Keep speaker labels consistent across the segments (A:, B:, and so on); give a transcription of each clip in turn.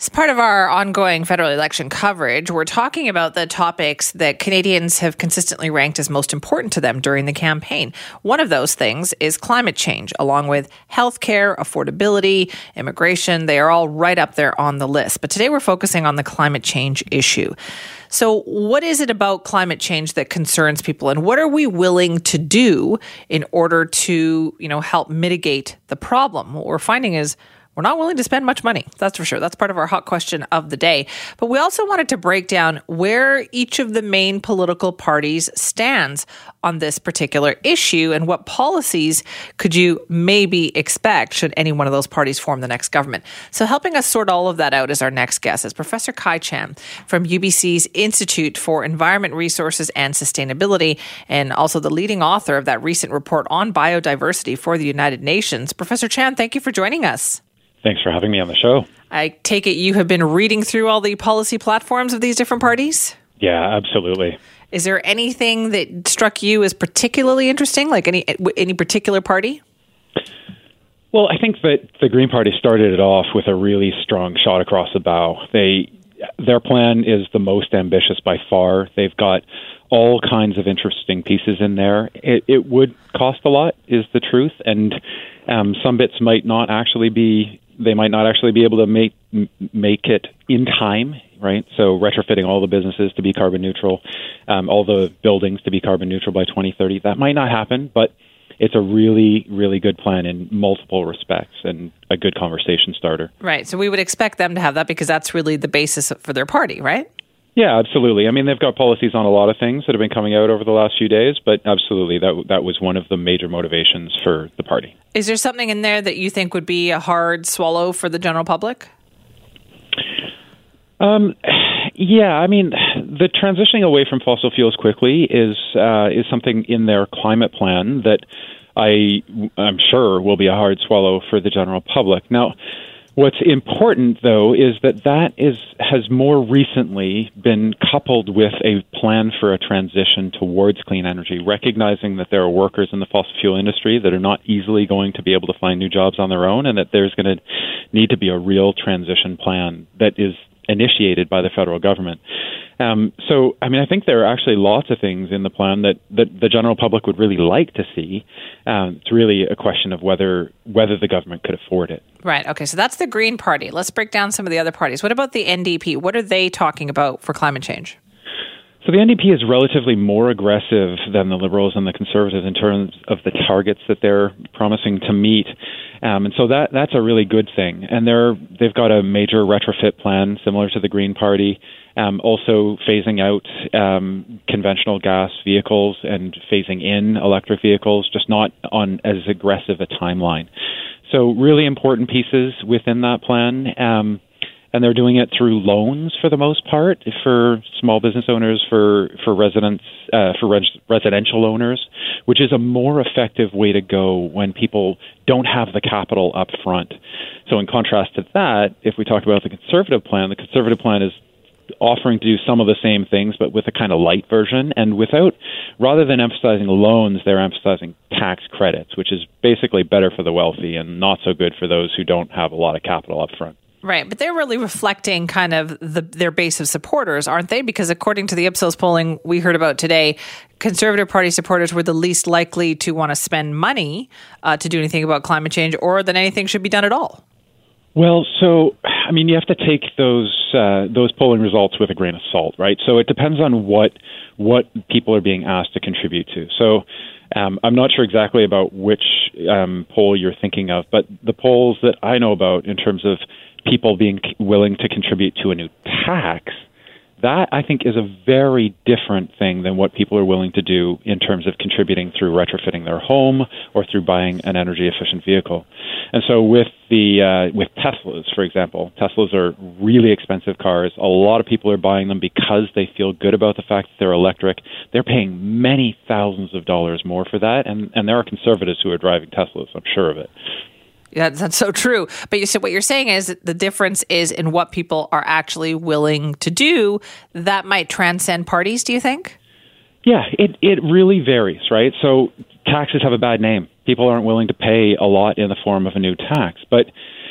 A: As part of our ongoing federal election coverage, we're talking about the topics that Canadians have consistently ranked as most important to them during the campaign. One of those things is climate change, along with healthcare, affordability, immigration. They are all right up there on the list. But today we're focusing on the climate change issue. So, what is it about climate change that concerns people, and what are we willing to do in order to, you know, help mitigate the problem? What we're finding is we're not willing to spend much money. That's for sure. That's part of our hot question of the day. But we also wanted to break down where each of the main political parties stands on this particular issue and what policies could you maybe expect should any one of those parties form the next government. So helping us sort all of that out is our next guest is Professor Kai Chan from UBC's Institute for Environment Resources and Sustainability and also the leading author of that recent report on biodiversity for the United Nations. Professor Chan, thank you for joining us.
B: Thanks for having me on the show.
A: I take it you have been reading through all the policy platforms of these different parties?
B: Yeah, absolutely.
A: Is there anything that struck you as particularly interesting, like any any particular party?
B: Well, I think that the Green Party started it off with a really strong shot across the bow. They their plan is the most ambitious by far. They've got all kinds of interesting pieces in there. It, it would cost a lot, is the truth, and um, some bits might not actually be they might not actually be able to make make it in time, right? So retrofitting all the businesses to be carbon neutral, um, all the buildings to be carbon neutral by 2030, that might not happen, but it's a really, really good plan in multiple respects and a good conversation starter.
A: Right. So we would expect them to have that because that's really the basis for their party, right?
B: Yeah, absolutely. I mean, they've got policies on a lot of things that have been coming out over the last few days, but absolutely, that that was one of the major motivations for the party.
A: Is there something in there that you think would be a hard swallow for the general public?
B: Um, yeah, I mean, the transitioning away from fossil fuels quickly is uh, is something in their climate plan that I I'm sure will be a hard swallow for the general public. Now What's important, though, is that that is has more recently been coupled with a plan for a transition towards clean energy, recognizing that there are workers in the fossil fuel industry that are not easily going to be able to find new jobs on their own, and that there's going to need to be a real transition plan that is initiated by the federal government. Um, so, I mean, I think there are actually lots of things in the plan that, that the general public would really like to see. Um, it's really a question of whether whether the government could afford it.
A: Right. Okay. So that's the Green Party. Let's break down some of the other parties. What about the NDP? What are they talking about for climate change?
B: So the NDP is relatively more aggressive than the Liberals and the Conservatives in terms of the targets that they're promising to meet, um, and so that that's a really good thing. And they're they've got a major retrofit plan similar to the Green Party, um, also phasing out um, conventional gas vehicles and phasing in electric vehicles, just not on as aggressive a timeline. So really important pieces within that plan. Um, and they're doing it through loans for the most part for small business owners, for for residents, uh, for res- residential owners, which is a more effective way to go when people don't have the capital up front. So, in contrast to that, if we talk about the conservative plan, the conservative plan is offering to do some of the same things, but with a kind of light version, and without, rather than emphasizing loans, they're emphasizing tax credits, which is basically better for the wealthy and not so good for those who don't have a lot of capital up front.
A: Right, but they're really reflecting kind of the, their base of supporters, aren't they? Because according to the Ipsos polling we heard about today, Conservative Party supporters were the least likely to want to spend money uh, to do anything about climate change, or that anything should be done at all.
B: Well, so I mean, you have to take those uh, those polling results with a grain of salt, right? So it depends on what what people are being asked to contribute to. So. Um, I'm not sure exactly about which um, poll you're thinking of, but the polls that I know about in terms of people being willing to contribute to a new tax, that I think is a very different thing than what people are willing to do in terms of contributing through retrofitting their home or through buying an energy efficient vehicle. And so with the uh, with Teslas, for example, Teslas are really expensive cars. A lot of people are buying them because they feel good about the fact that they're electric. They're paying many thousands of dollars more for that, and and there are conservatives who are driving Teslas. I'm sure of it.
A: Yeah, that's so true. But you said what you're saying is the difference is in what people are actually willing to do. That might transcend parties. Do you think?
B: Yeah, it it really varies, right? So taxes have a bad name. People aren't willing to pay a lot in the form of a new tax, but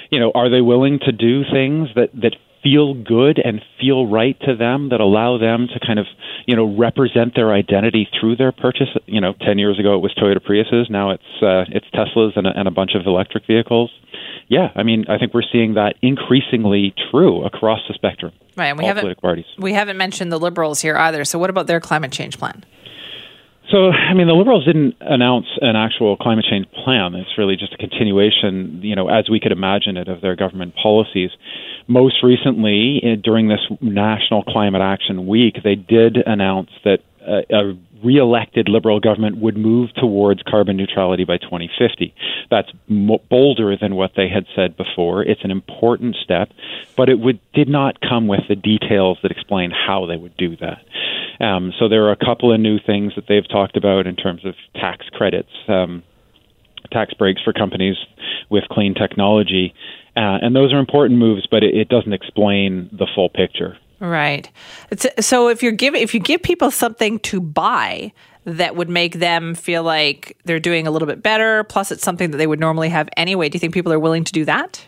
B: you know, are they willing to do things that that feel good and feel right to them that allow them to kind of you know represent their identity through their purchase you know 10 years ago it was Toyota Priuses now it's uh, it's Teslas and a, and a bunch of electric vehicles yeah I mean I think we're seeing that increasingly true across the spectrum
A: right and we haven't
B: parties.
A: we haven't mentioned the liberals here either so what about their climate change plan
B: so, I mean, the Liberals didn't announce an actual climate change plan. It's really just a continuation, you know, as we could imagine it, of their government policies. Most recently, during this National Climate Action Week, they did announce that uh, a re-elected Liberal government would move towards carbon neutrality by 2050. That's mo- bolder than what they had said before. It's an important step, but it would did not come with the details that explain how they would do that. Um, so there are a couple of new things that they've talked about in terms of tax credits, um, tax breaks for companies with clean technology, uh, and those are important moves, but it, it doesn't explain the full picture.
A: Right. It's, so if you're giving, if you give people something to buy that would make them feel like they're doing a little bit better, plus it's something that they would normally have anyway, do you think people are willing to do that?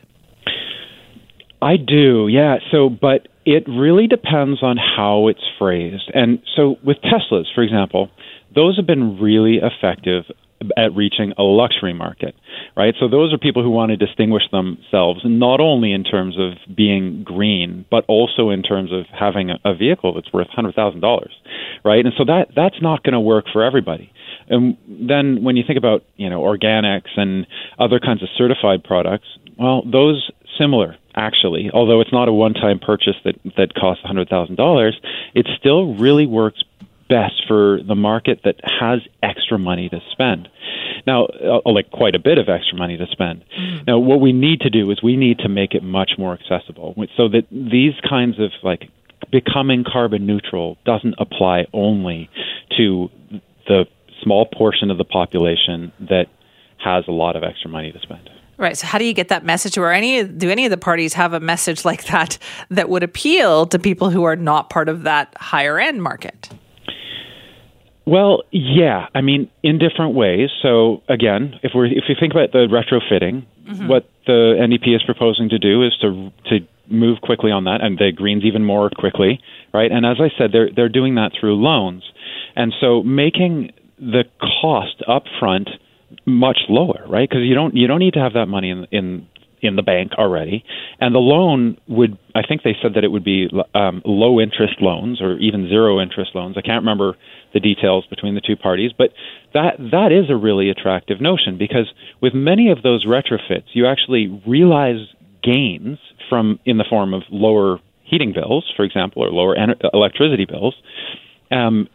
B: I do, yeah. So, but it really depends on how it's phrased. And so, with Teslas, for example, those have been really effective at reaching a luxury market, right? So those are people who want to distinguish themselves not only in terms of being green, but also in terms of having a, vehicle that's worth hundred thousand dollars, right? And so that that's not going to work for everybody. And then when you think about you know organics and other kinds of certified products, well, those similar actually. Although it's not a one-time purchase that that costs $100,000, it still really works best for the market that has extra money to spend. Now, uh, like quite a bit of extra money to spend. Mm-hmm. Now, what we need to do is we need to make it much more accessible so that these kinds of like becoming carbon neutral doesn't apply only to the small portion of the population that has a lot of extra money to spend.
A: Right. So, how do you get that message? Or any do any of the parties have a message like that that would appeal to people who are not part of that higher end market?
B: Well, yeah. I mean, in different ways. So again, if we if you think about the retrofitting, mm-hmm. what the NDP is proposing to do is to to move quickly on that, and the Greens even more quickly, right? And as I said, they're they're doing that through loans, and so making the cost upfront much lower, right? Because you don't you don't need to have that money in in in the bank already, and the loan would I think they said that it would be um, low interest loans or even zero interest loans. I can't remember the details between the two parties, but that that is a really attractive notion because with many of those retrofits, you actually realize gains from in the form of lower heating bills, for example, or lower en- electricity bills. Um,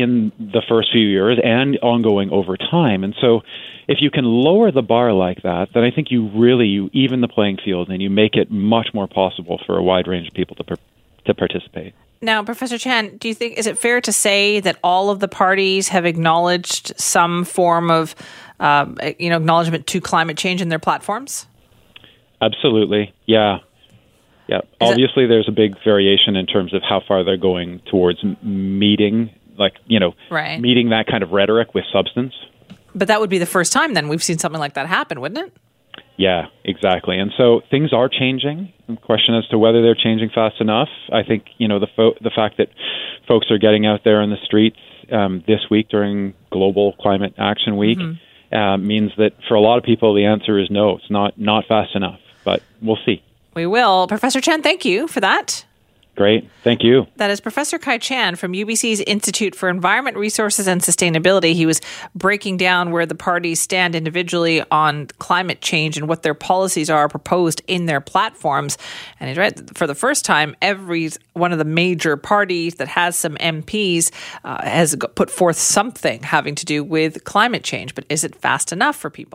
B: in the first few years and ongoing over time. And so if you can lower the bar like that, then I think you really you even the playing field and you make it much more possible for a wide range of people to per, to participate.
A: Now, Professor Chan, do you think is it fair to say that all of the parties have acknowledged some form of um, you know acknowledgement to climate change in their platforms?
B: Absolutely, yeah. Yeah, is obviously, it- there's a big variation in terms of how far they're going towards meeting like you know
A: right.
B: meeting that kind of rhetoric with substance.
A: But that would be the first time then we've seen something like that happen, wouldn't it?
B: Yeah, exactly. And so things are changing. The question as to whether they're changing fast enough. I think you know the fo- the fact that folks are getting out there in the streets um, this week during Global Climate Action Week mm-hmm. uh, means that for a lot of people the answer is no. It's not not fast enough. But we'll see.
A: We will. Professor Chen. thank you for that.
B: Great. Thank you.
A: That is Professor Kai Chan from UBC's Institute for Environment Resources and Sustainability. He was breaking down where the parties stand individually on climate change and what their policies are proposed in their platforms. And he's right, for the first time, every one of the major parties that has some MPs uh, has put forth something having to do with climate change. But is it fast enough for people?